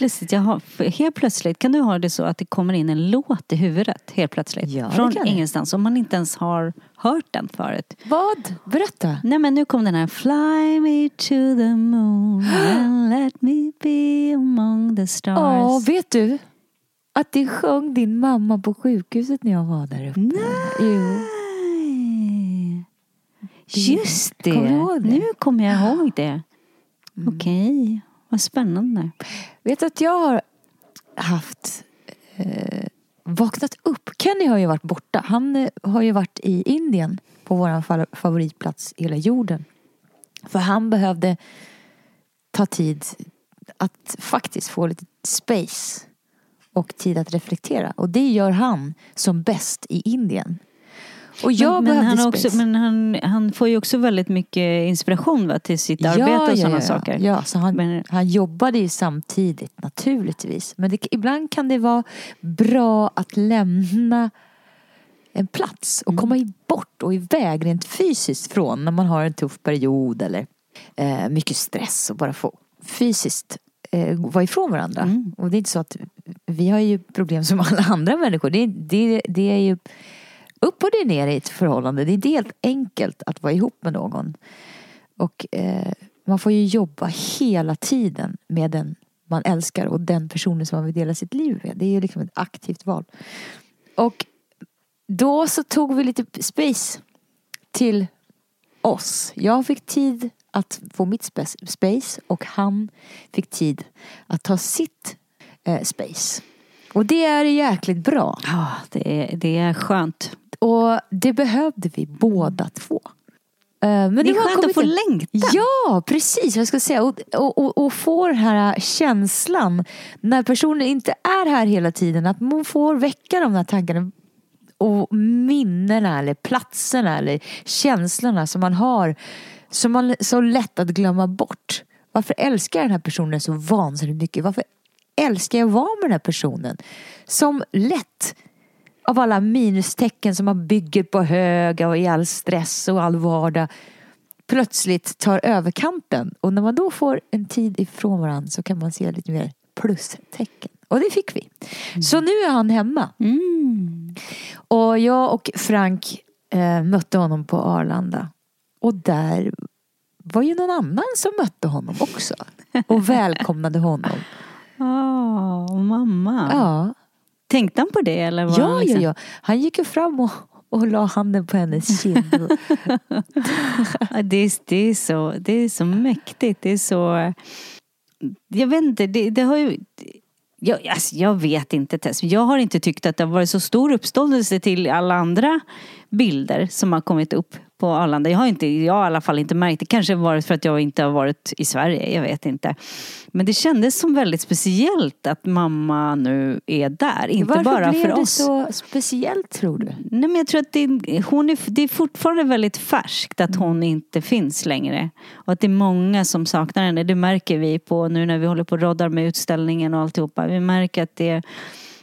Lustigt, jag har, helt plötsligt kan du ha det så att det kommer in en låt i huvudet helt plötsligt. Ja, från ingenstans om man inte ens har hört den förut. Vad? Berätta. Nej men nu kom den här Fly me to the moon and let me be among the stars. Ja, vet du? Att det sjöng din mamma på sjukhuset när jag var där uppe. Nej. Just det. Ihåg det? Nu kommer jag ihåg det. Okej, vad spännande. Vet du att jag har haft eh, vaknat upp. Kenny har ju varit borta. Han eh, har ju varit i Indien på vår favoritplats i hela jorden. För han behövde ta tid att faktiskt få lite space och tid att reflektera. Och det gör han som bäst i Indien. Och jag men, men, han, också, men han, han får ju också väldigt mycket inspiration va, till sitt arbete och sådana saker. Ja, så han, Men- han jobbade ju samtidigt naturligtvis. Men det, ibland kan det vara bra att lämna en plats Mm. och komma i bort och iväg rent fysiskt från när man har en tuff period eller eh, mycket stress och bara få fysiskt eh, vara ifrån varandra. Mm. Och det är inte så att vi har ju problem som alla andra människor. Det, det, det är ju upp och det är ner i ett förhållande. Det är inte helt enkelt att vara ihop med någon. Och eh, man får ju jobba hela tiden med den man älskar och den personen som man vill dela sitt liv med. Det är ju liksom ett aktivt val. Och då så tog vi lite space till oss. Jag fick tid att få mitt space och han fick tid att ta sitt eh, space. Och det är jäkligt bra. Ja, det är, det är skönt. Och det behövde vi båda två. Eh, Men Det är skönt att få längta. Ja, precis. Jag ska säga. Och, och, och, och få den här känslan när personen inte är här hela tiden. Att man får väcka de här tankarna och minnena eller platserna eller känslorna som man har. Som man så lätt att glömma bort. Varför älskar jag den här personen så vansinnigt mycket? Varför älskar jag att vara med den här personen? Som lätt av alla minustecken som man bygger på höga och i all stress och all vardag plötsligt tar överkanten. Och när man då får en tid ifrån varandra så kan man se lite mer plustecken. Och det fick vi. Så nu är han hemma. Mm. Och jag och Frank eh, mötte honom på Arlanda. Och där var ju någon annan som mötte honom också. Och välkomnade honom. Åh, mamma. Ja, Tänkte han på det eller? Var ja, han ja, liksom... ja. Han gick ju fram och, och la handen på hennes kind. Det, är, det, är så, det är så mäktigt. Det är så... Jag vet inte, det, det har ju... Jag, alltså, jag vet inte Tess. Jag har inte tyckt att det har varit så stor uppståndelse till alla andra bilder som har kommit upp på Arlanda. Jag har, inte, jag har i alla fall inte märkt det. Kanske varit för att jag inte har varit i Sverige. Jag vet inte. Men det kändes som väldigt speciellt att mamma nu är där. Inte Varför bara blev för det oss. så speciellt tror du? Nej men jag tror att det, hon är, det är fortfarande väldigt färskt att hon inte finns längre. Och att det är många som saknar henne. Det märker vi på nu när vi håller på och roddar med utställningen och alltihopa. Vi märker att det är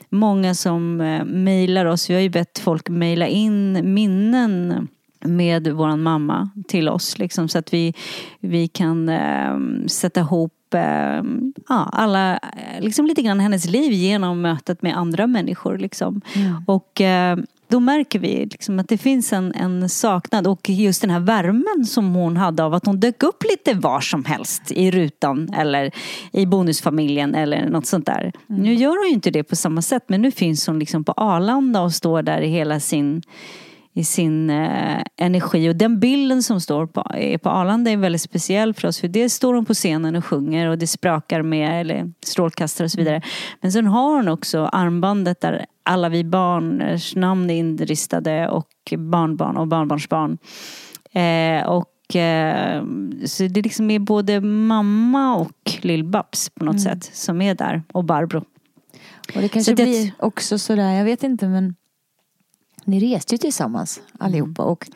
många som eh, mejlar oss. Vi har ju bett folk mejla in minnen med vår mamma till oss. Liksom, så att vi, vi kan eh, sätta ihop eh, ja, alla, eh, liksom lite grann hennes liv genom mötet med andra människor. Liksom. Mm. Och eh, då märker vi liksom att det finns en, en saknad och just den här värmen som hon hade av att hon dök upp lite var som helst i rutan eller i bonusfamiljen eller något sånt där. Nu gör hon ju inte det på samma sätt men nu finns hon liksom på Arlanda och står där i hela sin i sin eh, energi och den bilden som står på, är på Arlanda är väldigt speciell för oss för det står hon på scenen och sjunger och det sprakar med eller strålkastare och så vidare. Men sen har hon också armbandet där alla vi barns namn är inristade och barnbarn och barnbarnsbarn. Eh, och eh, så det liksom är både mamma och Lill-Babs på något sätt som är där och Barbro. Och det kanske Så det- blir också sådär, jag vet inte men ni reste ju tillsammans allihopa och,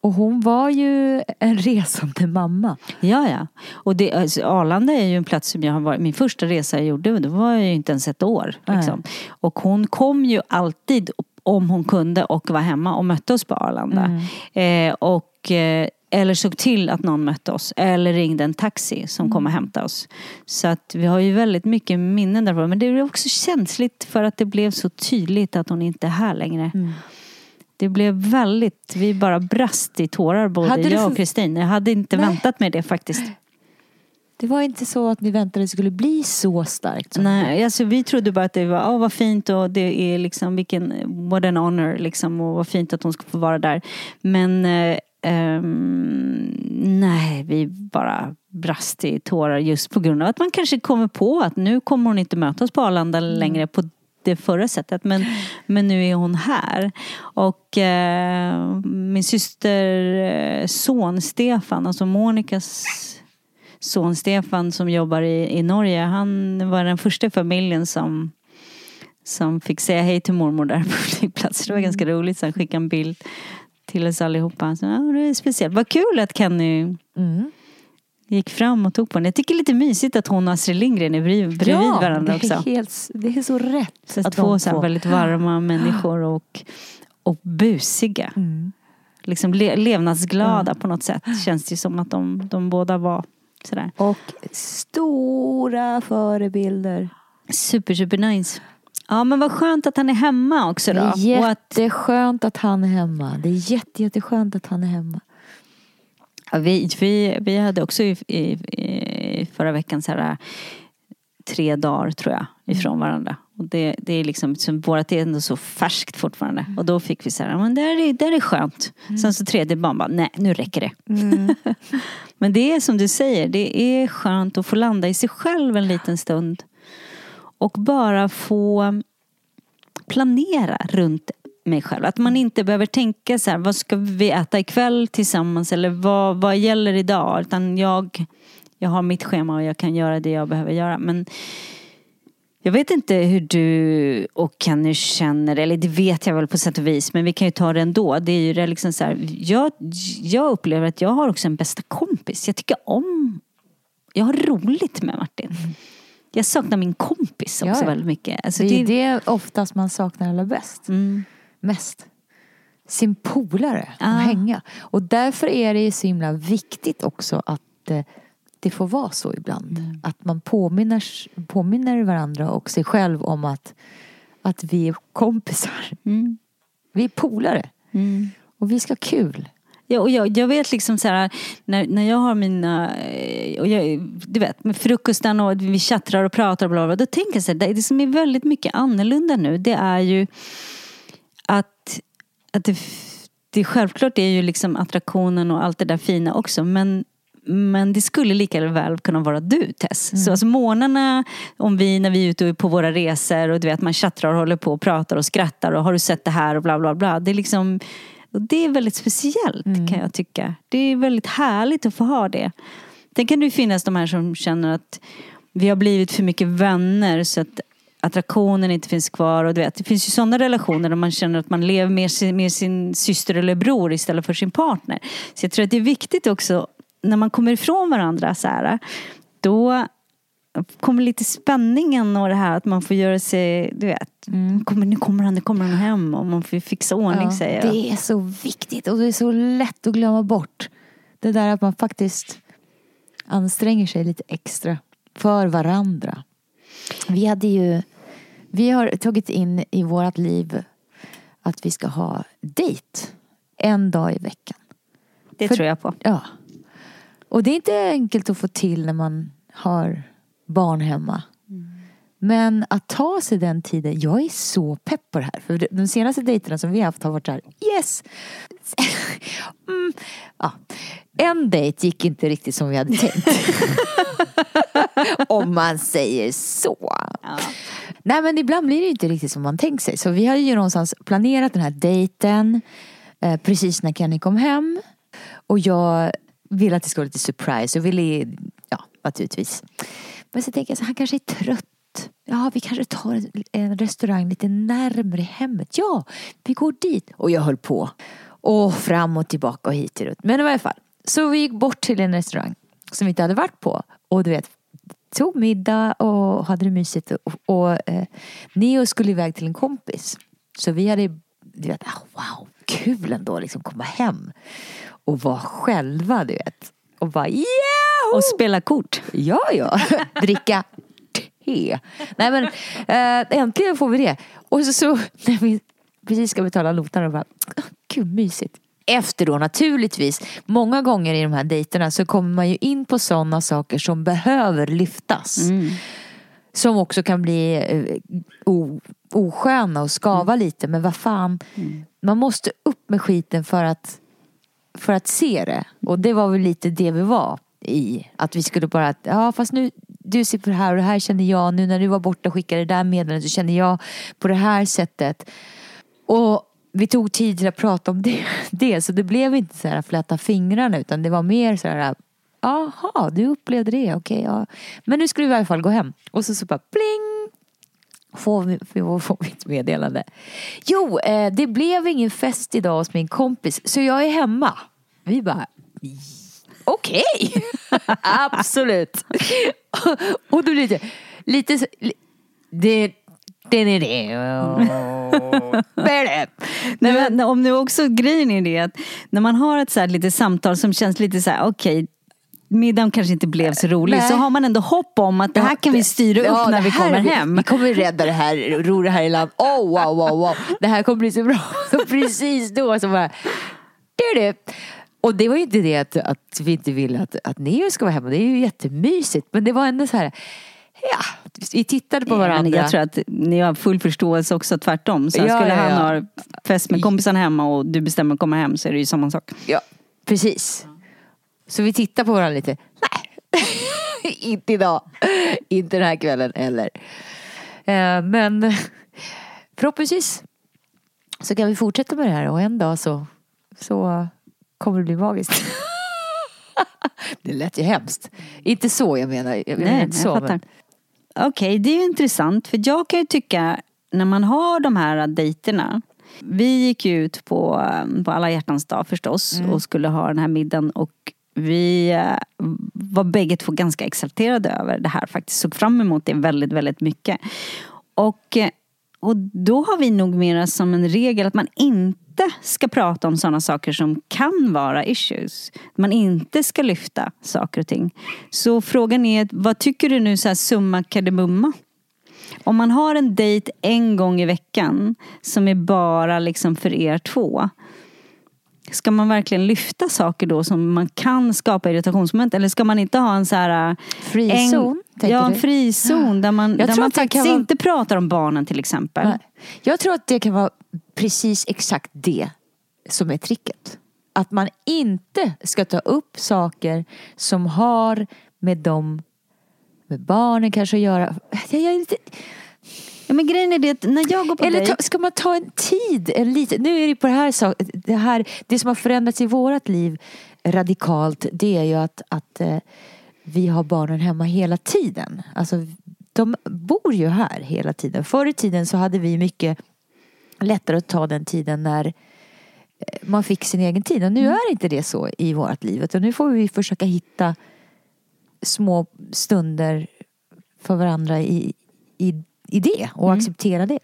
och hon var ju en resande mamma. Ja, ja. Och det, alltså, Arlanda är ju en plats som jag har varit, min första resa jag gjorde, då var jag ju inte ens ett år. Liksom. Och hon kom ju alltid, om hon kunde, och var hemma och mötte oss på Arlanda. Eh, och, eh, eller såg till att någon mötte oss. Eller ringde en taxi som kom och hämtade oss. Så att vi har ju väldigt mycket minnen därifrån. Men det är också känsligt för att det blev så tydligt att hon inte är här längre. Det blev väldigt, vi bara brast i tårar både Hade jag och Kristin. Jag hade inte Nej. väntat mig det faktiskt. Det var inte så att ni väntade att det skulle bli så starkt. som Nej, alltså vi trodde bara att det var, åh vad fint och det är liksom vilken, what an honor liksom och vad fint att hon ska få vara där. Men eh, ehm, nej, vi bara brast i tårar just på grund av att man kanske kommer på att nu kommer hon inte möta oss på Arlanda längre på det förra sättet. Men, men nu är hon här. Och eh, min syster eh, son Stefan, alltså Monikas son Stefan som jobbar i, i Norge. Han var den första familjen som, som fick säga hej till mormor där på flygplatsen. Det var ganska roligt. Han skickade en bild till oss allihopa. Så, ja, det är speciellt. Vad kul att Kenny Mm. gick fram och tog på den. Jag tycker det är lite mysigt att hon och Astrid Lindgren är bredvid, bredvid varandra det också. är, helt, det är så rätt. Så att två så väldigt varma människor och, och busiga. Mm. Liksom le, levnadsglada på något sätt. Känns det som att de, de båda var. Sådär. Och stora förebilder. Super, super nice. Ja men vad skönt att han är hemma också Det då. är Och att, jätteskönt att han är hemma. Det är jätte, jätteskönt att han är hemma. ja, vi, vi, vi hade också i, i, i förra veckan så här, tre dagar tror jag ifrån varandra. Och det, det är liksom, som vårat är ändå så färskt fortfarande. Och då fick vi så här, men där är, där är skönt. Sen så tredje barn bara, nej nu räcker det. men det är som du säger, det är skönt att få landa i sig själv en liten stund. Och bara få planera runt mig själv. Att man inte behöver tänka så här, vad ska vi äta ikväll tillsammans eller vad, vad gäller idag? Utan jag, jag har mitt schema och jag kan göra det jag behöver göra. Men jag vet inte hur du och Kenny känner, eller det vet jag väl på sätt och vis, men vi kan ju ta det ändå. Det är ju det liksom så här, jag, jag upplever att jag har också en bästa kompis. Jag tycker om, jag har roligt med Martin. Mm. Jag saknar min kompis också Ja, ja. väldigt mycket. Alltså, det är det oftast man saknar allra bäst. Mm. Mest. Sin polare Ja. att hänga. Och därför är det så himla viktigt också att eh, det får vara så ibland. Mm. Att man påminner, påminner varandra och sig själv om att, att vi är kompisar. Mm. Vi är polare. Mm. Och vi ska ha kul. Ja, och jag, jag vet liksom så här, när, när jag har mina, eh, och jag, du vet med frukosten och vi chattrar och pratar och bla bla, då tänker jag så här, det, som är väldigt mycket annorlunda nu det är ju att, att det, det självklart är ju liksom attraktionen och allt det där fina också men men det skulle lika väl kunna vara du Tess. Så alltså morgnarna om vi, när vi är ute på våra resor och du vet man chattrar och håller på och pratar och skrattar och har du sett det här och bla bla bla. Det är liksom och det är väldigt speciellt kan jag tycka. Det är väldigt härligt att få ha det. Sen kan det ju finnas de här som känner att vi har blivit för mycket vänner så att attraktionen inte finns kvar. Och du vet, det finns ju sådana relationer där man känner att man lever med sin, med sin syster eller bror istället för sin partner. Så jag tror att det är viktigt också när man kommer ifrån varandra så här, då kommer lite spänningen och det här att man får göra sig, du vet, kommer, nu kommer han, nu kommer han hem och man får fixa ordning Ja, säger jag. det är så viktigt och det är så lätt att glömma bort. Det där att man faktiskt anstränger sig lite extra för varandra. Vi hade ju, vi har tagit in i vårt liv att vi ska ha dejt en dag i veckan. Det För- tror jag på. Ja. Och det är inte enkelt att få till när man har barn hemma. Men att ta sig den tiden, jag är så pepp på det här. För de senaste dejterna som vi har haft har varit så här, yes! Mm, ja. En dejt gick inte riktigt som vi hade tänkt. Om man säger så. Nej men ibland blir det inte riktigt som man tänkt sig. Så vi hade ju någonstans planerat den här dejten eh, precis när Kenny kom hem. Och jag ville att det skulle vara lite surprise. Jag ville, ja naturligtvis. Men så tänker jag så han kanske är trött. Ja, vi kanske tar en, en restaurang lite närmre hemmet. Ja, vi går dit. Och jag höll på. Och fram och tillbaka och hit och runt. Men i varje fall. Så vi gick bort till en restaurang som vi inte hade varit på. Och du vet, tog middag och hade det mysigt. Och, och eh, Neo skulle iväg till en kompis. Så vi hade, du vet, ah, wow, kul ändå liksom komma hem. Och vara själva, du vet. Och bara yeah! Och spela kort. Ja, ja. Dricka te. Nej men äh, äntligen får vi det. Och så, så när vi precis ska betala notan och bara, "Åh, gud mysigt. Efter då naturligtvis, många gånger i de här dejterna så kommer man ju in på sådana saker som behöver lyftas. Som också kan bli eh, o, osköna och skava lite. Men vad fan, man måste upp med skiten för att för att se det. Och det var väl lite det vi var i. Att vi skulle bara, ja fast nu, du ser på det här och det här känner jag. Nu när du var borta och skickade det där meddelandet så känner jag på det här sättet. Och vi tog tid till att prata om det. det så det blev inte så här fläta fingrarna utan det var mer så här Jaha, du upplevde det, okej ja. Men nu ska du i alla fall gå hem. Och så, så bara pling! Får vi, får, får vi ett meddelande. Jo, eh, det blev ingen fest idag hos min kompis så jag är hemma. Vi bara Okej, absolut. och då lite, lite li- det, det, det, det. det. Nej, men, om nu också grejen är det att när man har ett så här lite samtal som känns lite så här, okej, middagen kanske inte blev så rolig, Nej. så har man ändå hopp om att det här kan vi styra Ja, upp när vi kommer hem. Vi kommer rädda det här, ro det här i land. Oh wow, wow, wow. Det här kommer bli så bra. Precis då så bara... Och det var ju inte det att, att vi inte ville att, att Neo ska vara hemma. Det är ju jättemysigt. Men det var ändå så här... Ja, vi tittade på varandra. jag tror att ni har full förståelse också tvärtom. Så Ja, skulle ja, han ja. ha fest med kompisen hemma och du bestämmer att komma hem så är det ju samma sak. Ja, precis. Så vi tittar på varandra lite. Nej, inte idag. Inte den här kvällen heller. Eh, Men förhoppningsvis så kan vi fortsätta med det här och en dag så, så kommer det bli magiskt. Det lät ju hemskt. Inte så jag menar. Jag menar Nej, inte jag så, fattar. men, Okej, det är ju intressant. För jag kan ju tycka, när man har de här dejterna. Vi gick ut på, på alla hjärtans dag förstås Mm. och skulle ha den här middagen. Och vi eh, var bägge två ganska exalterade över det här faktiskt. Såg fram emot det väldigt, väldigt mycket. Och, eh, och då har vi nog mera som en regel att man inte ska prata om sådana saker som kan vara issues. Man inte ska lyfta saker och ting. Så frågan är, vad tycker du nu så här summa kardemumma? Om man har en dejt en gång i veckan som är bara liksom för er två. Ska man verkligen lyfta saker då som man kan skapa irritationsmoment? Eller ska man inte ha en så här... Frizon, en, tänker Ja, en frizon där man, Jag där man faktiskt vara- inte pratar om barnen till exempel. Nej. Jag tror att det kan vara precis exakt det som är tricket. Att man inte ska ta upp saker som har med dem, med barnen kanske att göra. Jag, jag Ja, men grejen är det att när jag går på eller ta, ska man ta en tid? En liten, nu är det på det här, sak- det här, det som har förändrats i vårat liv radikalt det är ju att, att eh, vi har barnen hemma hela tiden. Alltså, de bor ju här hela tiden. Förr i tiden så hade vi mycket lättare att ta den tiden när eh, man fick sin egen tid. Och nu är inte det så i vårt liv. Utan nu får vi försöka hitta små stunder för varandra i, i, i det och Mm. acceptera det.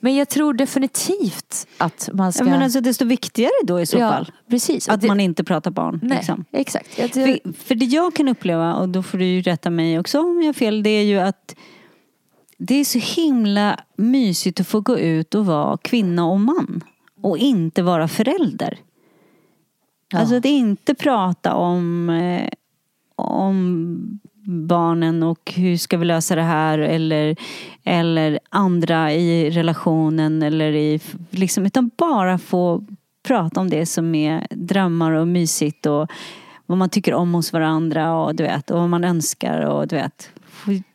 Men jag tror definitivt att man ska... Ja, men alltså desto viktigare då i så Ja, fall. precis. Att det- man inte pratar barn. Nej, Liksom. exakt. Jag, För, för det jag kan uppleva, och då får du ju rätta mig också om jag har fel, det är ju att det är så himla mysigt att få gå ut och vara kvinna och man. Och inte vara förälder. Ja. Alltså att inte prata om, eh, om barnen och hur ska vi lösa det här eller, eller andra i relationen eller i, liksom, utan bara få prata om det som är drömmar och mysigt och vad man tycker om hos varandra och du vet, och vad man önskar och du vet.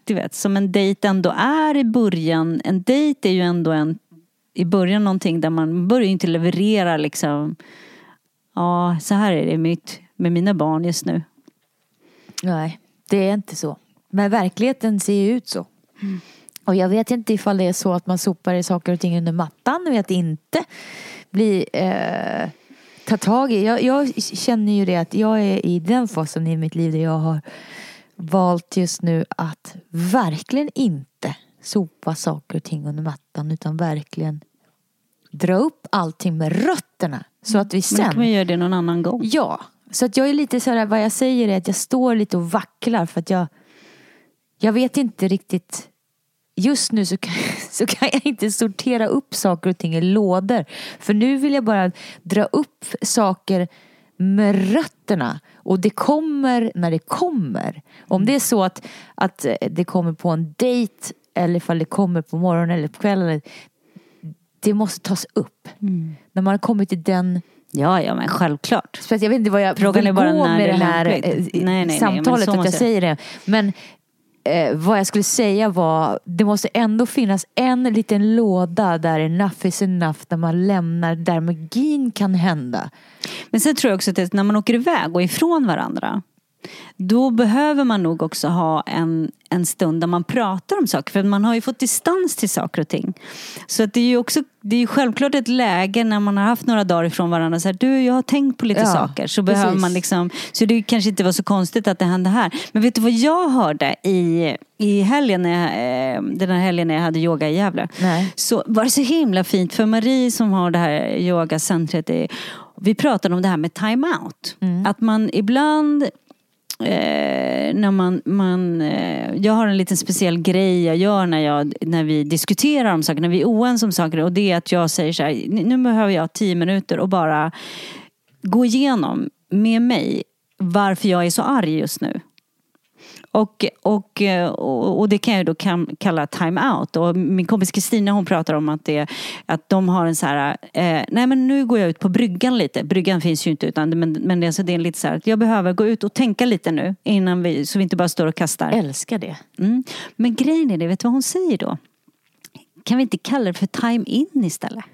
Du vet, som en dejt ändå är i början. En dejt är ju ändå en, i början någonting där man börjar inte leverera liksom Ja, så här är det mitt, med mina barn just nu. Nej, det är inte så. Men verkligheten ser ju ut så. Och jag vet inte ifall det är så att man sopar saker och ting under mattan och att inte blir eh, ta tag i. Jag, jag känner ju det att jag är i den fasen i mitt liv där jag har valt just nu att verkligen inte sopa saker och ting under mattan utan verkligen dra upp allting med rötterna. Så att vi Men sen kan man göra det någon annan gång. Ja, så att jag är lite så här, vad jag säger är att jag står lite och vacklar för att jag Jag vet inte riktigt Just nu så kan, så kan jag inte sortera upp saker och ting i lådor. För nu vill jag bara dra upp saker med rötterna. Och det kommer när det kommer. Om det är så att, att det kommer på en dejt eller ifall det kommer på morgonen eller på kvällen. Det måste tas upp. När man har kommit till den Ja, ja men självklart. att jag vet inte vad jag Frågan vill är bara gå när med det är det här eh, Nej, nej, nej, samtalet, så att jag säger det. Men eh, vad jag skulle säga var, det måste ändå finnas en liten låda där enough is enough, där man lämnar, där magin kan hända. Men sen tror jag också att när man åker iväg och ifrån varandra då behöver man nog också ha en, en stund där man pratar om saker. För man har ju fått distans till saker och ting. Så att det är ju också, det är ju självklart ett läge när man har haft några dagar ifrån varandra. Så här, du, jag har tänkt på lite Ja, saker. Så precis. behöver man liksom, så det kanske inte var så konstigt att det hände här. Men vet du vad jag hörde i, i helgen, när jag, eh, den här helgen när jag hade yoga i Gävle? Nej. Så var det så himla fint för Marie som har det här yogacentret. Vi pratade om det här med time-out. Att man ibland Eh, när man, man, eh, jag har en liten speciell grej jag gör när, jag, när vi diskuterar om saker, när vi är oense om saker. Och det är att jag säger så här, nu behöver jag tio minuter och bara gå igenom med mig varför jag är så arg just nu. Och, och, och, det kan jag då kalla time-out. Och min kompis Kristina hon pratar om att, det, att de har en så här, eh, nej men nu går jag ut på bryggan lite. Bryggan finns ju inte utan men, men det, alltså det är lite så här att jag behöver gå ut och tänka lite nu innan vi, så vi inte bara står och kastar. Älskar det. Mm. Men grejen är det, vet du vad hon säger då? Kan vi inte kalla det för time-in istället?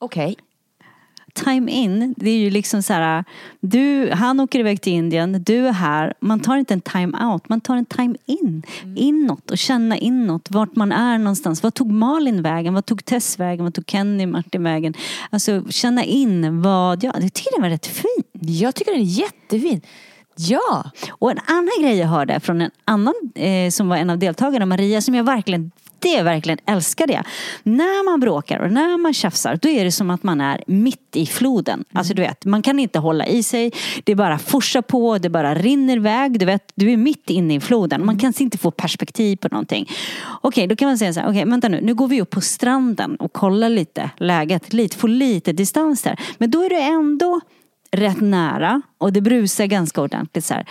Okej. Time in, det är ju liksom så här, du, han åker iväg till Indien, du är här, man tar inte en time out, man tar en time in. Inåt och känna inåt, vart man är någonstans. Vad tog Malin vägen? Vad tog Tess vägen? Vad tog Kenny Martin vägen? Alltså känna in vad, ja, jag tycker den var rätt fin. Jag tycker den är jättefin. Ja. Och en annan grej jag hörde från en annan eh, som var en av deltagarna, Maria, som jag verkligen det verkligen älskade jag. När man bråkar och när man tjafsar då är det som att man är mitt i floden. Alltså du vet, man kan inte hålla i sig. Det bara forsar på, det bara rinner iväg. Du vet, du är mitt inne i floden. Man kan inte få perspektiv på någonting. Okej, då kan man säga så här, okej vänta nu, nu går vi upp på stranden och kollar lite läget, lite, får lite distans där. Men då är det ändå rätt nära och det brusar ganska ordentligt så här.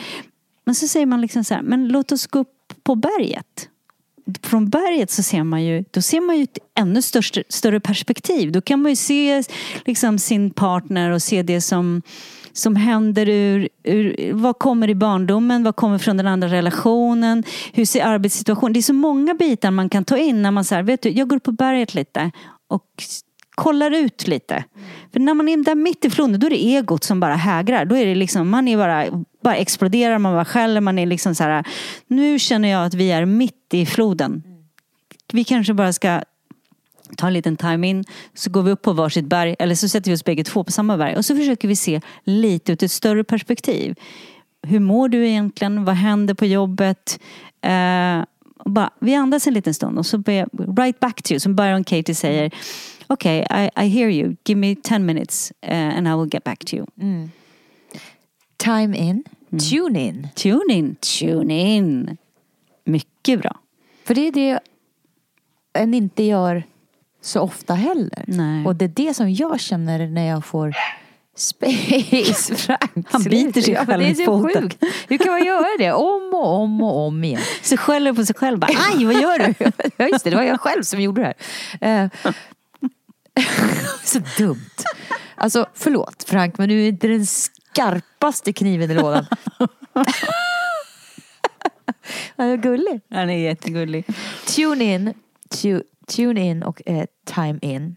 Men så säger man liksom så här, men låt oss gå upp på berget. Från berget så ser man ju, då ser man ju ett ännu större, större perspektiv. Då kan man ju se liksom sin partner och se det som som händer ur, ur, vad kommer i barndomen, vad kommer från den andra relationen, hur ser arbetssituationen, det är så många bitar man kan ta in när man säger, vet du, jag går upp på berget lite och kollar ut lite. För när man är där mitt i floden då är det egot som bara hägrar. Då är det liksom, man är bara, bara exploderar, man bara skäller, man är liksom så här, nu känner jag att vi är mitt i floden. Vi kanske bara ska ta en liten time in, så går vi upp på varsitt berg, eller så sätter vi oss bägge två på samma berg och så försöker vi se lite ut ett större perspektiv. Hur mår du egentligen? Vad händer på jobbet? Eh, bara, vi andas en liten stund och så ber right back to you, som Byron Katie säger. Okej, okay, I, I hear you, give me 10 minutes uh, and I will get back to you. Mm. Time in, tune in. Tune in, tune in. Mycket bra. För det är det en inte gör så ofta heller. Nej. Och det är det som jag känner när jag får space. Frank, Han biter sig själv Det är i så foten. sjukt. Hur kan man göra det om och om och om igen? Så skäller på sig själv bara, aj vad gör du? Ja just det, det var jag själv som gjorde det här. Eh, så dumt. Alltså förlåt Frank, men du är inte den skarpaste kniven i lådan. Han är gullig. Han är jättegullig. Tune in, tu, tune in och eh, time in.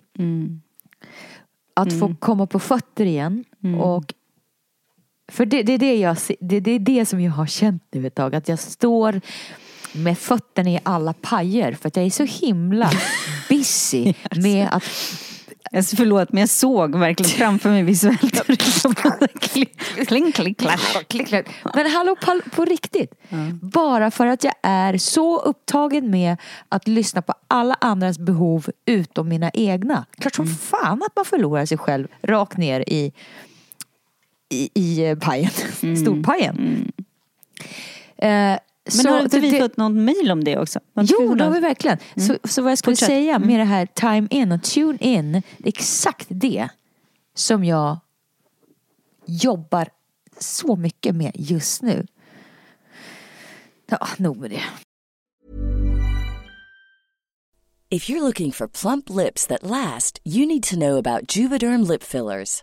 Att få komma på fötter igen. Och för det, det, är det, jag, det, det är det som jag har känt nu ett tag. Att jag står med fötterna i alla pajer. För att jag är så himla busy med att Alltså, förlåt men jag såg verkligen framför mig visuellt kling. Klick, klack. Men hallå på, riktigt. Bara för att jag är så upptagen med att lyssna på alla andras behov utom mina egna. Klart som fan att man förlorar sig själv rakt ner i, i, i pajen. Storpajen. Eh, Men har inte vi fått något mail om det också? Jo, det har vi verkligen. Så, så vad jag skulle Fortsätt. säga med det här time in och tune in. Det är exakt det som jag jobbar så mycket med just nu. Ja, nog med det. If you're looking for plump lips that last, you need to know about Juvederm lip fillers.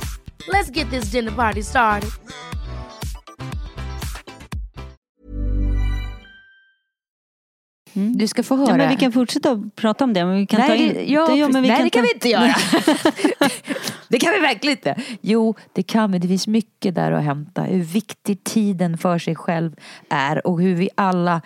Let's get this dinner party started. Du ska få höra. Ja, men vi kan fortsätta prata om det. Men vi kan ta nej, in... det, ja, det, ja, men vi nej kan det kan ta... vi inte göra. det kan vi verkligen inte. Jo, det kan vi. Det finns mycket där att hämta. Hur viktig tiden för sig själv är och hur vi alla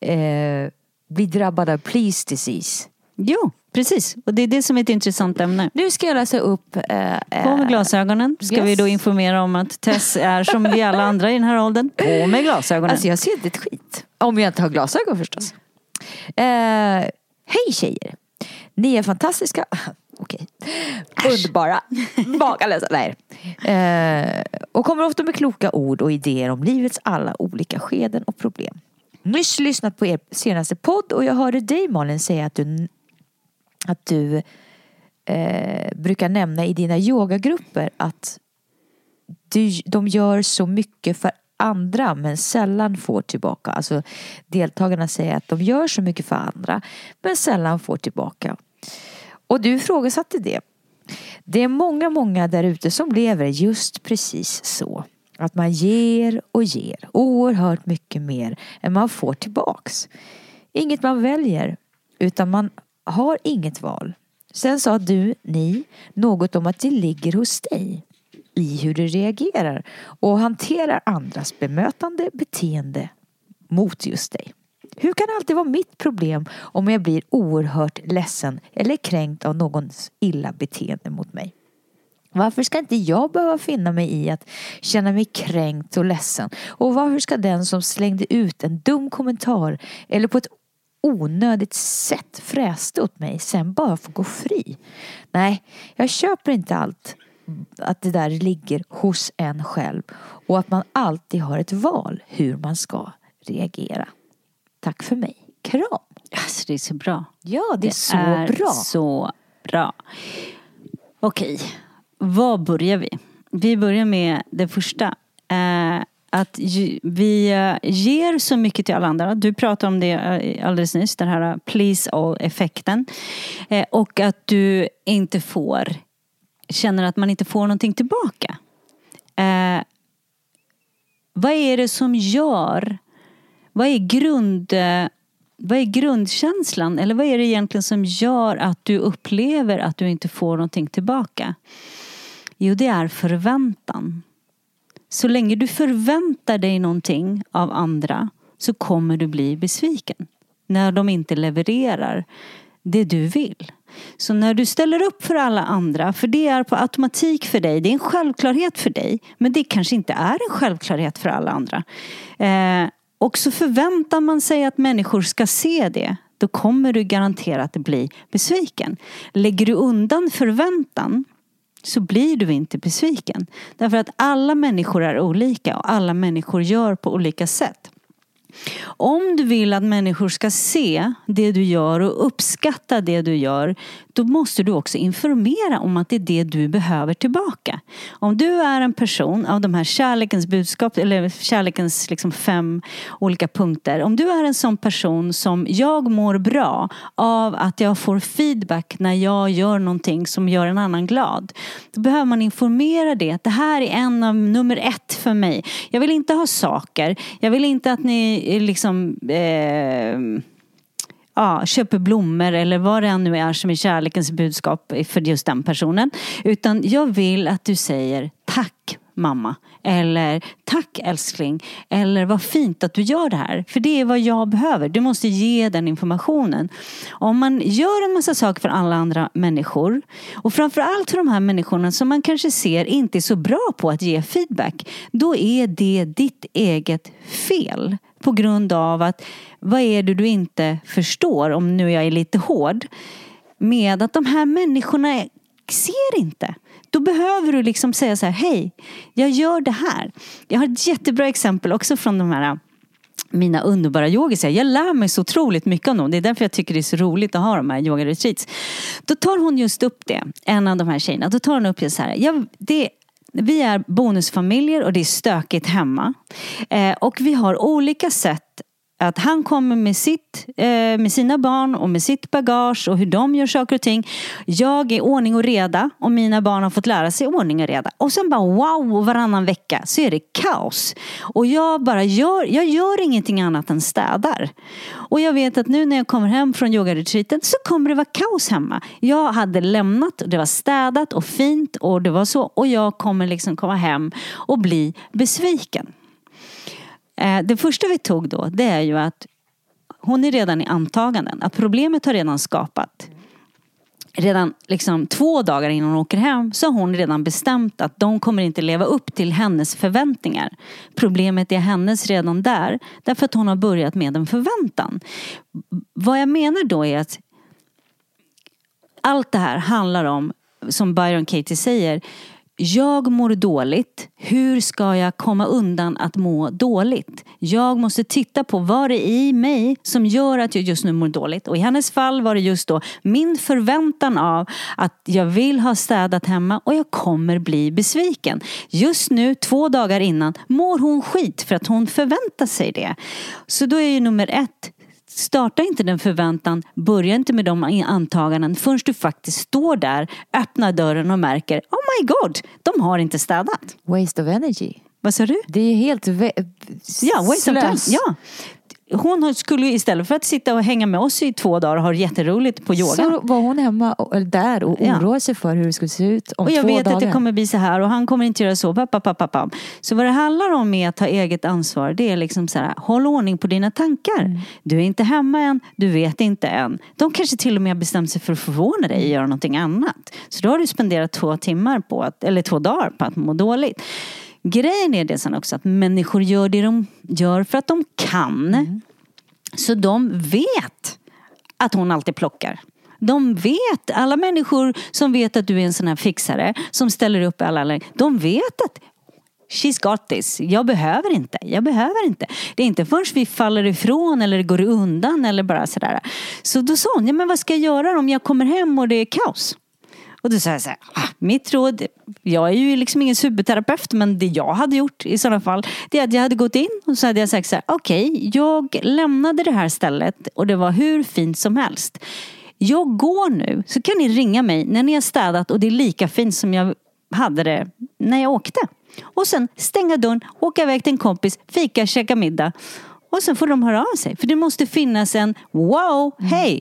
eh, blir drabbade av please disease. Jo, precis. Och det är det som är ett intressant ämne. Nu ska jag läsa upp eh, På med glasögonen ska yes. vi då informera om att Tess är som vi alla andra i den här åldern. På med glasögonen. Alltså jag ser inte ett skit. Om jag inte har glasögon förstås. Eh, Hej tjejer. Ni är fantastiska. Okej. Underbara. Makalösa. Nej. Eh, och kommer ofta med kloka ord och idéer om livets alla olika skeden och problem. Nyss lyssnat på er senaste podd och jag hörde dig Malin säga att du, att du eh, brukar nämna i dina yogagrupper att du, de gör så mycket för andra men sällan får tillbaka. Alltså deltagarna säger att de gör så mycket för andra men sällan får tillbaka. Och du ifrågasatte det. Det är många, många där ute som lever just precis så. Att man ger och ger oerhört mycket mer än man får tillbaks. Inget man väljer, utan man har inget val. Sen sa du, ni, något om att det ligger hos dig i hur du reagerar och hanterar andras bemötande beteende mot just dig. Hur kan det alltid vara mitt problem om jag blir oerhört ledsen eller kränkt av någons illa beteende mot mig? Varför ska inte jag behöva finna mig i att känna mig kränkt och ledsen? Och varför ska den som slängde ut en dum kommentar eller på ett onödigt sätt fräste åt mig sen bara få gå fri? Nej, jag köper inte allt att det där ligger hos en själv och att man alltid har ett val hur man ska reagera. Tack för mig. Kram! Alltså det är så bra. Ja, det, Det är så är bra. så bra. Okej, var börjar vi? Vi börjar med det första. Eh, att vi eh, ger så mycket till alla andra. Du pratade om det eh, alldeles nyss, den här eh, please all-effekten. Och att du inte får, känner att man inte får någonting tillbaka. Eh, vad är det som gör, vad är grund, vad är grundkänslan eller vad är det egentligen som gör att du upplever att du inte får någonting tillbaka? Jo, det är förväntan. Så länge du förväntar dig någonting av andra så kommer du bli besviken. När de inte levererar det du vill. Så när du ställer upp för alla andra, för det är på automatik för dig, det är en självklarhet för dig, men det kanske inte är en självklarhet för alla andra. Eh, och så förväntar man sig att människor ska se det, då kommer du garanterat bli besviken. Lägger du undan förväntan så blir du inte besviken. Därför att alla människor är olika och alla människor gör på olika sätt. Om du vill att människor ska se det du gör och uppskatta det du gör då måste du också informera om att det är det du behöver tillbaka. Om du är en person av de här kärlekens budskap eller kärlekens liksom fem olika punkter. Om du är en sån person som jag mår bra av att jag får feedback när jag gör någonting som gör en annan glad. Då behöver man informera det. Det här är en av nummer ett för mig. Jag vill inte ha saker. Jag vill inte att ni Eh, liksom eh, ja, köper blommor eller vad det än nu är som är kärlekens budskap för just den personen. Utan jag vill att du säger tack mamma. Eller tack älskling. Eller vad fint att du gör det här. För det är vad jag behöver. Du måste ge den informationen. Om man gör en massa saker för alla andra människor. Och framförallt för de här människorna som man kanske ser inte är så bra på att ge feedback. Då är det ditt eget fel. På grund av att vad är det du inte förstår, om nu jag är lite hård. Med att de här människorna ser inte. Då behöver du liksom säga så här, hej, jag gör det här. Jag har ett jättebra exempel också från de här mina underbara yogisar. Jag lär mig så otroligt mycket av dem. Det är därför jag tycker det är så roligt att ha de här yogaretreats. Då tar hon just upp det, en av de här tjejerna. Då tar hon upp det så här. Jag, det, vi är bonusfamiljer och det är stökigt hemma. Eh, och vi har olika sätt att han kommer med, sitt, eh, med sina barn och med sitt bagage och hur de gör saker och ting. Jag är ordning och reda och mina barn har fått lära sig ordning och reda. Och sen bara wow, varannan vecka så är det kaos. Och jag bara gör, jag gör ingenting annat än städar. Och jag vet att nu när jag kommer hem från yogaretreaten så kommer det vara kaos hemma. Jag hade lämnat och det var städat och fint och det var så. Och jag kommer liksom komma hem och bli besviken. Eh, det första vi tog då, det är ju att hon är redan i antaganden. Att problemet har redan skapat. Redan liksom två dagar innan hon åker hem så har hon redan bestämt att de kommer inte leva upp till hennes förväntningar. Problemet är hennes redan där. Därför att hon har börjat med en förväntan. Vad jag menar då är att allt det här handlar om, som Byron Katie säger, jag mår dåligt. Hur ska jag komma undan att må dåligt? Jag måste titta på vad det är i mig som gör att jag just nu mår dåligt. Och i hennes fall var det just då min förväntan av att jag vill ha städat hemma och jag kommer bli besviken. Just nu, två dagar innan, mår hon skit för att hon förväntar sig det. Så då är ju nummer ett, Starta inte den förväntan, börja inte med de antaganden förrän du faktiskt står där, öppnar dörren och märker Oh my god, de har inte städat. Waste of energy. Vad sa du? Det är helt Ja, waste of time. Ja. Hon skulle istället för att sitta och hänga med oss i två dagar och ha jätteroligt på yoga. Så var hon hemma och, där och Ja. oroade sig för hur det skulle se ut om Och jag två vet dagar. att det kommer bli så här och han kommer inte göra så. Papp, papp, papp. Så vad det handlar om med att ta eget ansvar det är liksom så här, håll ordning på dina tankar. Mm. Du är inte hemma än, du vet inte än. De kanske till och med bestämt sig för att förvåna dig och göra någonting annat. Så då har du spenderat två timmar på att, eller två dagar på att må dåligt. Grejen är det sen också att människor gör det de gör för att de kan. Mm. Så de vet att hon alltid plockar. De vet, alla människor som vet att du är en sån här fixare som ställer upp i alla de vet att She's got this. Jag behöver inte. Jag behöver inte. Det är inte förrän vi faller ifrån eller går undan eller bara sådär. Så då sa hon, ja men vad ska jag göra om jag kommer hem och det är kaos? Och då sa jag så här, ah, mitt råd, jag är ju liksom ingen superterapeut men det jag hade gjort i sådana fall det är att jag hade gått in och så hade jag sagt så här, okej, jag lämnade det här stället och det var hur fint som helst. Jag går nu, så kan ni ringa mig när ni har städat och det är lika fint som jag hade det när jag åkte. Och sen stänga dörren, åka iväg till en kompis, fika, käka middag. Och sen får de höra av sig. För det måste finnas en wow, hej.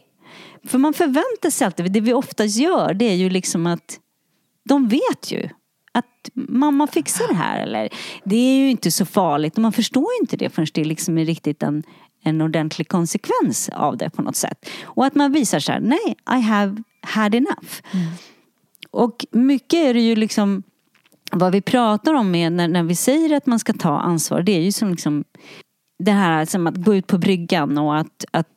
För man förväntar sig alltid, det vi oftast gör det är ju liksom att de vet ju att mamma fixar det här. Eller det är ju inte så farligt och man förstår ju inte det förrän det liksom är riktigt en, en ordentlig konsekvens av det på något sätt. Och att man visar så här, nej, I have had enough. Och mycket är det ju liksom vad vi pratar om med när, när vi säger att man ska ta ansvar. Det är ju som liksom det här som att gå ut på bryggan och att, att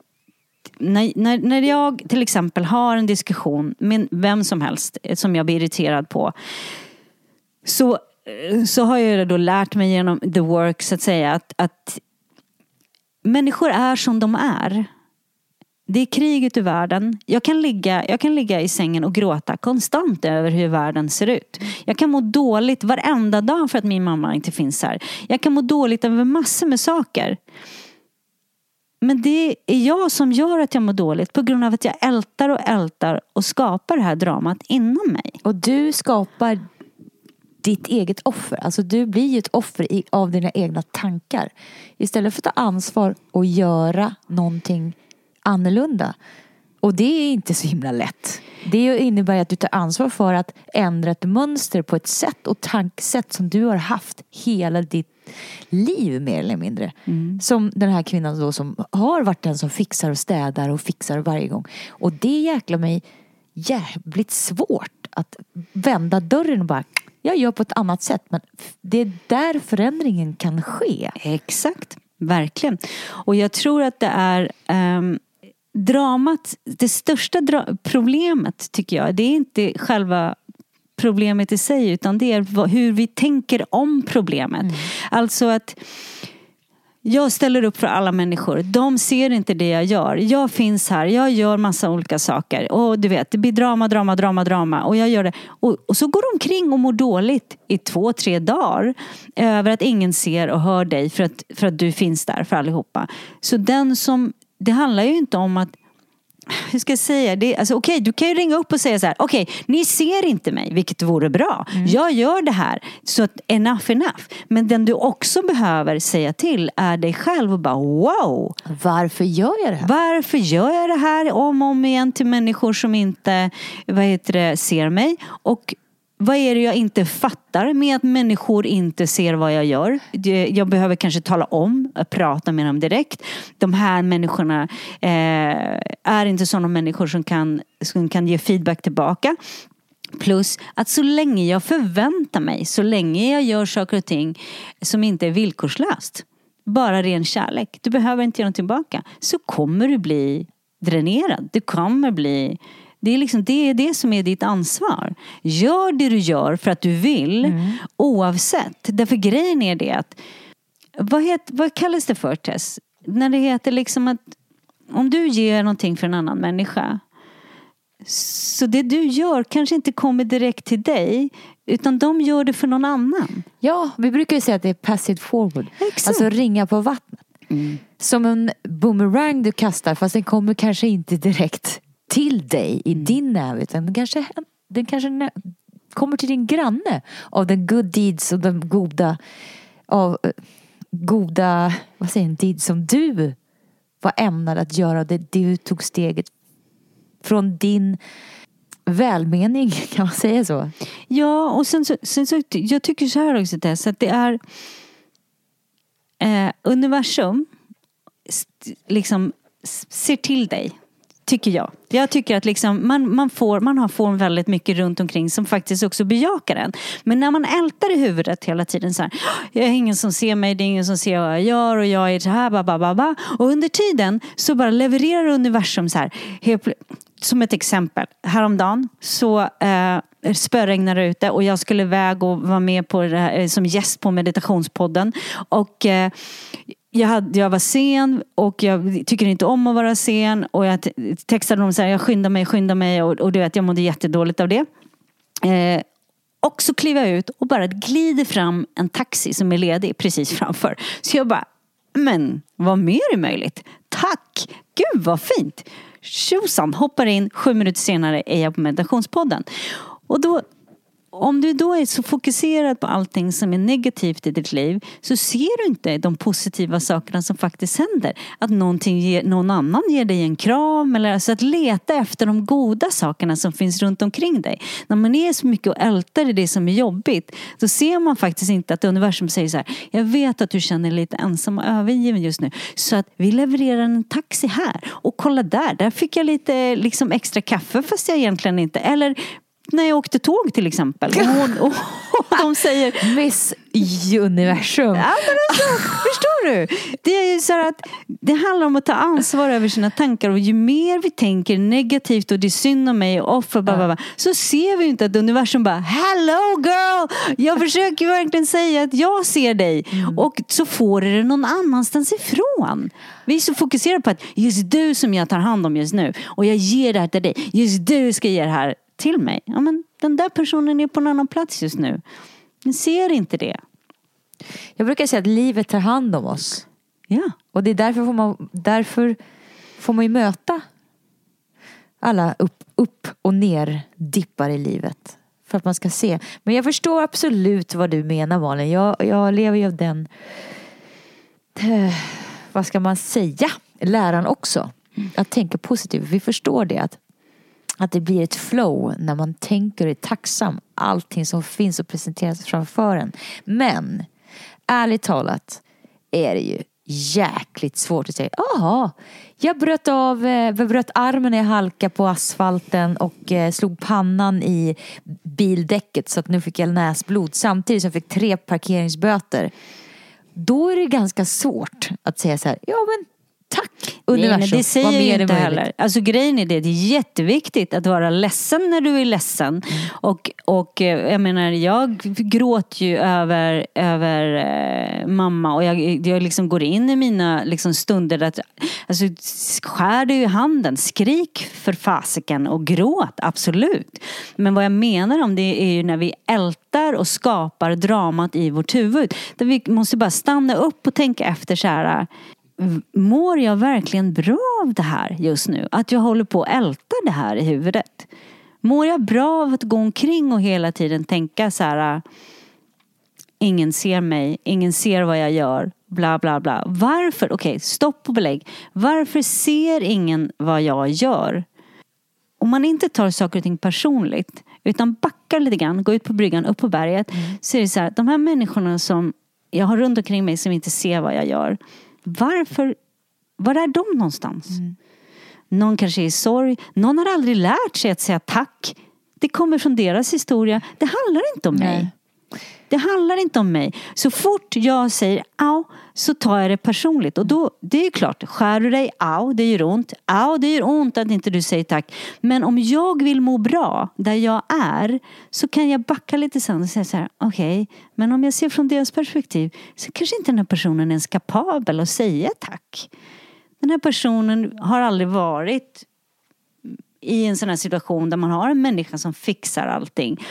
när, när, när jag till exempel har en diskussion med vem som helst eh, som jag blir irriterad på så, eh, så har jag då lärt mig genom the work så att säga att, att människor är som de är. Det är krig ute i världen. Jag kan, ligga, jag kan ligga i sängen och gråta konstant över hur världen ser ut. Jag kan må dåligt varenda dag för att min mamma inte finns här. Jag kan må dåligt över massor med saker. Men det är jag som gör att jag mår dåligt på grund av att jag ältar och ältar och skapar det här dramat inom mig. Och du skapar ditt eget offer. Alltså du blir ju ett offer i, av dina egna tankar. Istället för att ta ansvar och göra någonting annorlunda. Och det är inte så himla lätt. Det innebär att du tar ansvar för att ändra ett mönster på ett sätt och tankesätt som du har haft hela ditt liv mer eller mindre. Som den här kvinnan då som har varit den som fixar och städar och fixar varje gång. Och det jäklar mig jävligt svårt att vända dörren och bara jag gör på ett annat sätt. Men det är där förändringen kan ske. Exakt, verkligen. Och jag tror att det är ehm, dramat, det största dra- problemet tycker jag, det är inte själva problemet i sig utan det är hur vi tänker om problemet. Alltså att jag ställer upp för alla människor. De ser inte det jag gör. Jag finns här. Jag gör massa olika saker. Och du vet, det blir drama, drama, drama, drama. Och jag gör det. Och, och så går de omkring och mår dåligt i två, tre dagar. Över att ingen ser och hör dig för att, för att du finns där för allihopa. Så den som, det handlar ju inte om att hur ska jag säga? Det, alltså, okej, du kan ju ringa upp och säga så här. Okej, ni ser inte mig, vilket vore bra. Jag gör det här, så att enough enough. Men den du också behöver säga till är dig själv och bara wow. Varför gör jag det här? Varför gör jag det här om och om igen till människor som inte vad heter det, ser mig? Och vad är det jag inte fattar med att människor inte ser vad jag gör? Jag behöver kanske tala om, prata med dem direkt. De här människorna eh, är inte sådana människor som kan, som kan ge feedback tillbaka. Plus att så länge jag förväntar mig, så länge jag gör saker och ting som inte är villkorslöst, bara ren kärlek, du behöver inte göra något tillbaka, så kommer du bli dränerad. Du kommer bli det är, liksom, det är det som är ditt ansvar. Gör det du gör för att du vill Mm. oavsett. Därför grejen är det att vad, het, vad kallas det för Tess? När det heter liksom att om du ger någonting för en annan människa så det du gör kanske inte kommer direkt till dig utan de gör det för någon annan. Ja, vi brukar ju säga att det är passive forward. Exakt. Alltså ringa på vattnet. Som en boomerang du kastar fast den kommer kanske inte direkt till dig i din näve utan den kanske, den kanske kommer till din granne av den good deeds och de goda av eh, goda, vad säger jag, deeds som du var ämnad att göra. Det du tog steget från din välmening, kan man säga så? Ja, och sen så, sen så jag tycker så här också Tess, att det är eh, universum liksom ser till dig. Tycker jag. Jag tycker att liksom man, man, får, man har får väldigt mycket runt omkring som faktiskt också bejakar en. Men när man ältar i huvudet hela tiden så här. Jag är ingen som ser mig, det är ingen som ser vad jag gör och jag är så här, ba, ba, ba, ba. Och under tiden så bara levererar universum så här. Helt, som ett exempel, häromdagen så eh, spöregnade det ute och jag skulle iväg och vara med på det här, eh, som gäst på meditationspodden. Och eh, jag, hade, jag var sen och jag tycker inte om att vara sen. Och jag textade dem så här, jag skyndar mig, skyndar mig och, och du vet, jag mådde jättedåligt av det. Eh, och så kliver jag ut och bara glider fram en taxi som är ledig precis framför. Så jag bara, men vad mer är möjligt? Tack! Gud vad fint! Tjosan, hoppar in, sju minuter senare är jag på meditationspodden. Och då, om du då är så fokuserad på allting som är negativt i ditt liv så ser du inte de positiva sakerna som faktiskt händer. Att någonting ger, någon annan ger dig en kram eller alltså att leta efter de goda sakerna som finns runt omkring dig. När man är så mycket och ältar i det som är jobbigt då ser man faktiskt inte att universum säger så här Jag vet att du känner dig lite ensam och övergiven just nu så att vi levererar en taxi här och kolla där, där fick jag lite liksom extra kaffe fast jag egentligen inte eller när jag åkte tåg till exempel. Och, och, och de säger Miss Universum. Ja, men alltså, förstår du? Det är ju så att det handlar om att ta ansvar över sina tankar och ju mer vi tänker negativt och det är synd om mig och offer bla, bla, bla, så ser vi inte att universum bara Hello girl! Jag försöker verkligen säga att jag ser dig och så får du det någon annanstans ifrån. Vi är så fokuserade på att just du som jag tar hand om just nu och jag ger det här till dig. Just du ska ge det här till mig. Ja, men den där personen är på en annan plats just nu. Den ser inte det. Jag brukar säga att livet tar hand om oss. Ja. Och det är därför får man, därför får man ju möta alla upp, upp och ner dippar i livet. För att man ska se. Men jag förstår absolut vad du menar Malin. Jag, jag lever ju av den, eh, vad ska man säga, läran också. Att tänka positivt. Vi förstår det. Att, att det blir ett flow när man tänker och är tacksam. Allting som finns och presenteras framför en. Men ärligt talat är det ju jäkligt svårt att säga. Jaha, jag bröt av, eh, jag bröt armen när jag halkade på asfalten och eh, slog pannan i bildäcket så att nu fick jag näsblod samtidigt som jag fick tre parkeringsböter. Då är det ganska svårt att säga så här, ja men tack universum. Nej, det vad säger mer jag inte heller. Alltså grejen är det, det är jätteviktigt att vara ledsen när du är ledsen. Mm. Och, och eh, jag menar, jag gråter ju över, över eh, mamma och jag, jag liksom går in i mina liksom, stunder att, alltså skär du i handen, skrik för fasiken och gråt, absolut. Men vad jag menar om det är ju när vi ältar och skapar dramat i vårt huvud. Där vi måste bara stanna upp och tänka efter så här mår jag verkligen bra av det här just nu? Att jag håller på att älta det här i huvudet? Mår jag bra av att gå omkring och hela tiden tänka så här Ingen ser mig, ingen ser vad jag gör, bla bla bla. Varför? Okej, stopp och belägg. Varför ser ingen vad jag gör? Om man inte tar saker och ting personligt utan backar lite grann, går ut på bryggan, upp på berget. Så är det så här, de här människorna som jag har runt omkring mig som inte ser vad jag gör. Varför, var är de någonstans? Någon kanske är i sorg. Någon har aldrig lärt sig att säga tack. Det kommer från deras historia. Det handlar inte om mig. Det handlar inte om mig. Så fort jag säger au så tar jag det personligt. Och då, det är klart, skär du dig, au, det gör ont. Au, det gör ont att inte du säger tack. Men om jag vill må bra där jag är så kan jag backa lite sen och säga så här, okej, okay, men om jag ser från deras perspektiv så kanske inte den här personen är ens kapabel att säga tack. Den här personen har aldrig varit i en sån här situation där man har en människa som fixar allting.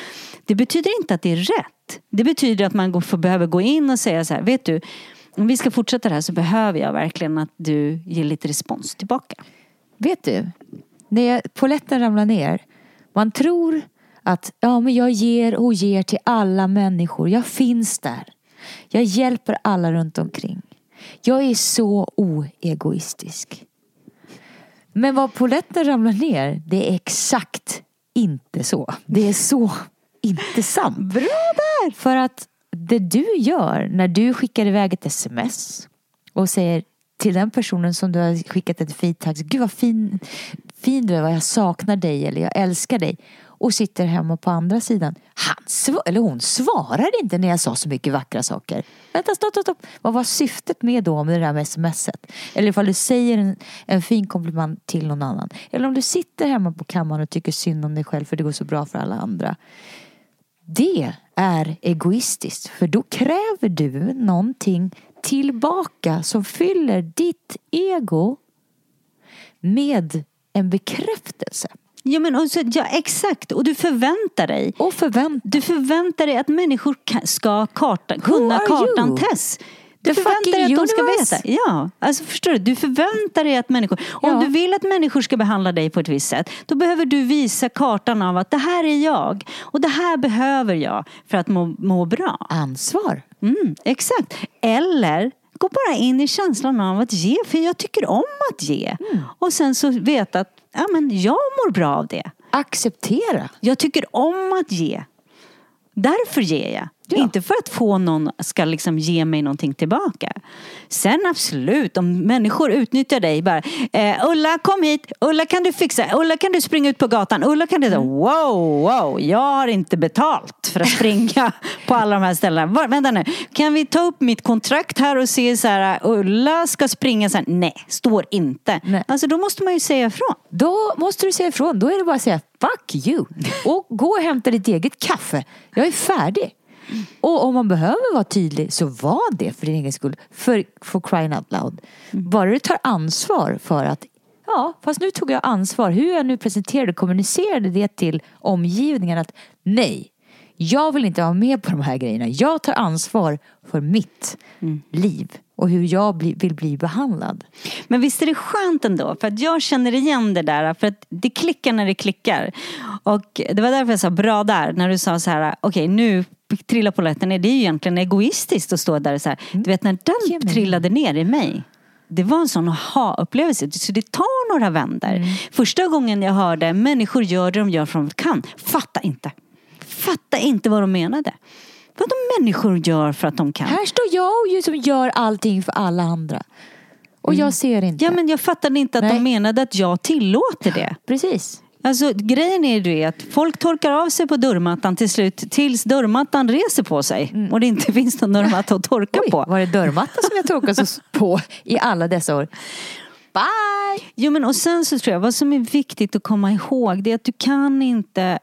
Det betyder inte att det är rätt. Det betyder att man får, behöver gå in och säga så här, vet du, om vi ska fortsätta det här så behöver jag verkligen att du ger lite respons tillbaka. Vet du, när poletten ramlar ner, man tror att ja, men jag ger och ger till alla människor. Jag finns där. Jag hjälper alla runt omkring. Jag är så oegoistisk. Men vad poletten ramlar ner, det är exakt inte så. Det är så inte sant. Bra där! För att det du gör när du skickar iväg ett sms och säger till den personen som du har skickat ett fint tack. Gud vad fin, fin du är, vad jag saknar dig eller jag älskar dig. Och sitter hemma på andra sidan. Han eller hon svarade inte när jag sa så mycket vackra saker. Vänta, stopp, stopp, stopp. Vad var syftet med då med det där med smset? Eller ifall du säger en, en fin komplimang till någon annan. Eller om du sitter hemma på kammaren och tycker synd om dig själv för det går så bra för alla andra. Det är egoistiskt för då kräver du någonting tillbaka som fyller ditt ego med en bekräftelse. Ja, men och så, ja, exakt. Och du förväntar dig. Och förvänt du förväntar dig att människor ska karta, kunna kartan Tess. Du förväntar dig att de ska veta. Ja, alltså förstår du? Du förväntar dig att människor... Ja. Om du vill att människor ska behandla dig på ett visst sätt, då behöver du visa kartan av att det här är jag och det här behöver jag för att må, må bra. Ansvar. Mm, exakt. Eller gå bara in i känslan av att ge, för jag tycker om att ge. Mm. Och sen så veta att ja, men jag mår bra av det. Acceptera. Jag tycker om att ge. Därför ger jag. Ja. Inte för att få någon ska liksom ge mig någonting tillbaka. Sen absolut, om människor utnyttjar dig bara. Eh, Ulla kom hit, Ulla kan du fixa, Ulla kan du springa ut på gatan, Ulla kan du... Mm. Wow, wow, jag har inte betalt för att springa på alla de här ställena. Var, vänta nu, kan vi ta upp mitt kontrakt här och se så här, Ulla ska springa så här. Nej, står inte. Nej. Alltså då måste man ju säga ifrån. Då måste du säga ifrån, då är det bara att säga fuck you. Och gå och hämta ditt eget kaffe. Jag är färdig. Och om man behöver vara tydlig så var det för din egen skull. För, for crying out loud. Bara du tar ansvar för att Ja, fast nu tog jag ansvar. Hur jag nu presenterade och kommunicerade det till omgivningen att nej, jag vill inte vara med på de här grejerna. Jag tar ansvar för mitt mm. liv och hur jag bli, vill bli behandlad. Men visst är det skönt ändå? För att jag känner igen det där. För att det klickar när det klickar. Och det var därför jag sa bra där. När du sa så här, okej okay, nu trillar polletten ner. Det är ju egentligen egoistiskt att stå där och så här. Du vet när den trillade ner i mig. Det var en sån aha-upplevelse. Så det tar några vändor. Mm. Första gången jag hörde människor gör det de gör för att de kan. Fatta inte. Fatta inte vad de menade. Vad de människor gör för att de kan. Här står jag och som gör allting för alla andra. Och mm. jag ser inte. Ja men jag fattade inte att Nej. de menade att jag tillåter det. Precis. Alltså grejen är ju att folk torkar av sig på dörrmattan till slut tills dörrmattan reser på sig mm. och det inte finns någon dörrmatta att torka Oj, på. Var det dörrmattan som jag torkat på i alla dessa år? Bye! Jo men och sen så tror jag vad som är viktigt att komma ihåg det är att du kan inte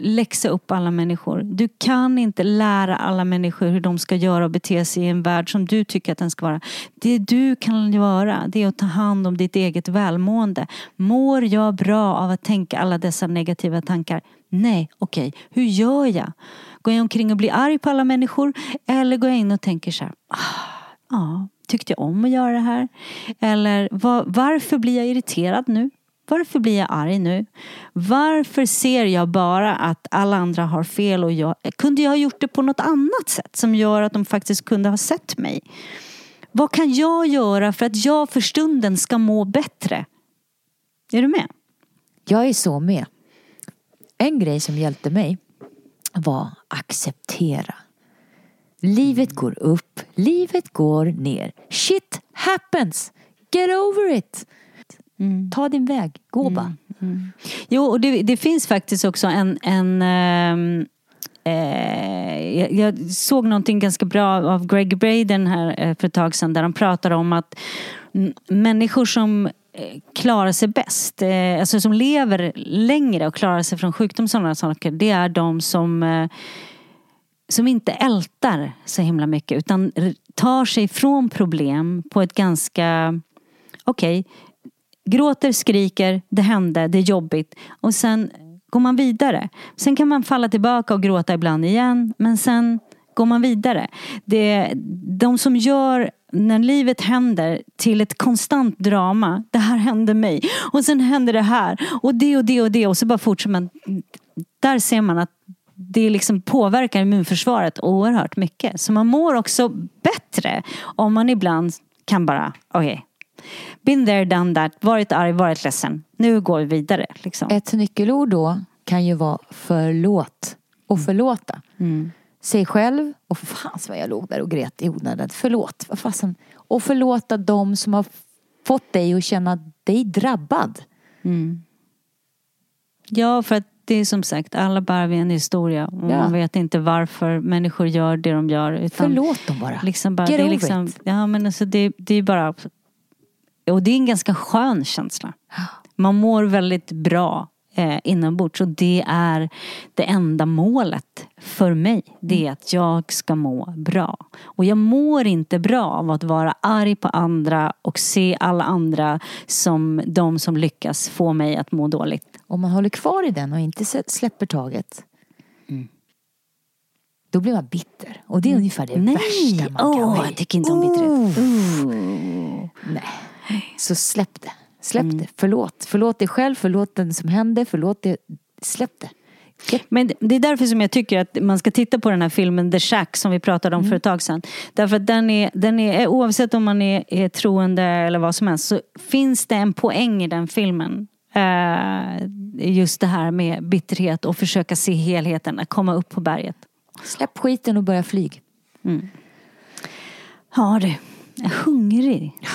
läxa upp alla människor. Du kan inte lära alla människor hur de ska göra och bete sig i en värld som du tycker att den ska vara. Det du kan göra det är att ta hand om ditt eget välmående. Mår jag bra av att tänka alla dessa negativa tankar? Nej, okej, okay. hur gör jag? Går jag omkring och blir arg på alla människor? Eller går jag in och tänker så här, ah, ja, tyckte jag om att göra det här? Eller var, varför blir jag irriterad nu? Varför blir jag arg nu? Varför ser jag bara att alla andra har fel och jag kunde jag ha gjort det på något annat sätt som gör att de faktiskt kunde ha sett mig? Vad kan jag göra för att jag för stunden ska må bättre? Är du med? Jag är så med. En grej som hjälpte mig var acceptera. Livet går upp, livet går ner. Shit happens. Get over it. Mm. Ta din väg, gå mm. bara. Mm. Jo, och det, det, finns faktiskt också en, en, ehm, Eh, jag, såg någonting ganska bra av Greg Braden här eh, för ett tag sedan där han pratar om att människor som eh, klarar sig bäst, eh, alltså som lever längre och klarar sig från sjukdom och sådana saker, det är de som eh, som inte ältar så himla mycket utan tar sig ifrån problem på ett ganska, okej, okay, gråter, skriker, det hände, det är jobbigt och sen går man vidare. Sen kan man falla tillbaka och gråta ibland igen men sen går man vidare. Det, de som gör när livet händer till ett konstant drama. Det här hände mig och sen händer det här och det och det och det och så bara fortsätter man. Där ser man att det liksom påverkar immunförsvaret oerhört mycket. Så man mår också bättre om man ibland kan bara, okej, okay, been there, done that, varit arg, varit ledsen. Nu går vi vidare. Liksom. Ett nyckelord då kan ju vara förlåt och förlåta. Mm. Sig själv och fan vad jag låg där och grät i onödan. Förlåt, vad fasen. Och förlåta dem som har fått dig att känna dig drabbad. Mm. Ja, för att det är som sagt, alla bär vi en historia. Och ja. Man vet inte varför människor gör det de gör. Utan Förlåt dem bara. Liksom bara Get det är liksom, Ja men alltså det, det är bara... Och det är en ganska skön känsla. Man mår väldigt bra eh, inombords och det är det enda målet för mig. Det är att jag ska må bra. Och jag mår inte bra av att vara arg på andra och se alla andra som de som lyckas få mig att må dåligt. Om man håller kvar i den och inte släpper taget mm. Då blir man bitter. Och det är mm. ungefär det Nej. värsta man kan bli. jag tycker inte om bitterhet. Oh. Nej. Så släpp det. Släpp mm. det. Förlåt. Förlåt dig själv, förlåt den som hände, förlåt det. Släpp det. Men det är därför som jag tycker att man ska titta på den här filmen The Shack som vi pratade om mm. för ett tag sedan. Därför att den är, den är oavsett om man är, är troende eller vad som helst så finns det en poäng i den filmen. Uh, just det här med bitterhet och försöka se helheten, att komma upp på berget. Släpp skiten och börja flyg. Mm. Ja du, jag är hungrig. Ja,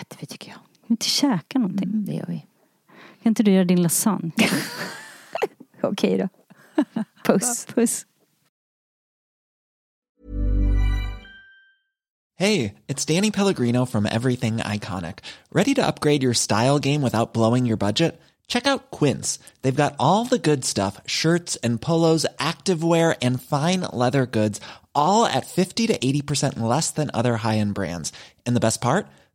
äter vi tycker jag. Kan inte käka någonting? Mm, det gör vi. Kan inte du göra din lasagne? Okej då. Puss. Puss. Hey, it's Danny Pellegrino from Everything Iconic. Ready to upgrade your style game without blowing your budget? Check out Quince. They've got all the good stuff, shirts and polos, activewear and fine leather goods, all at 50 to 80% less than other high-end brands. And the best part?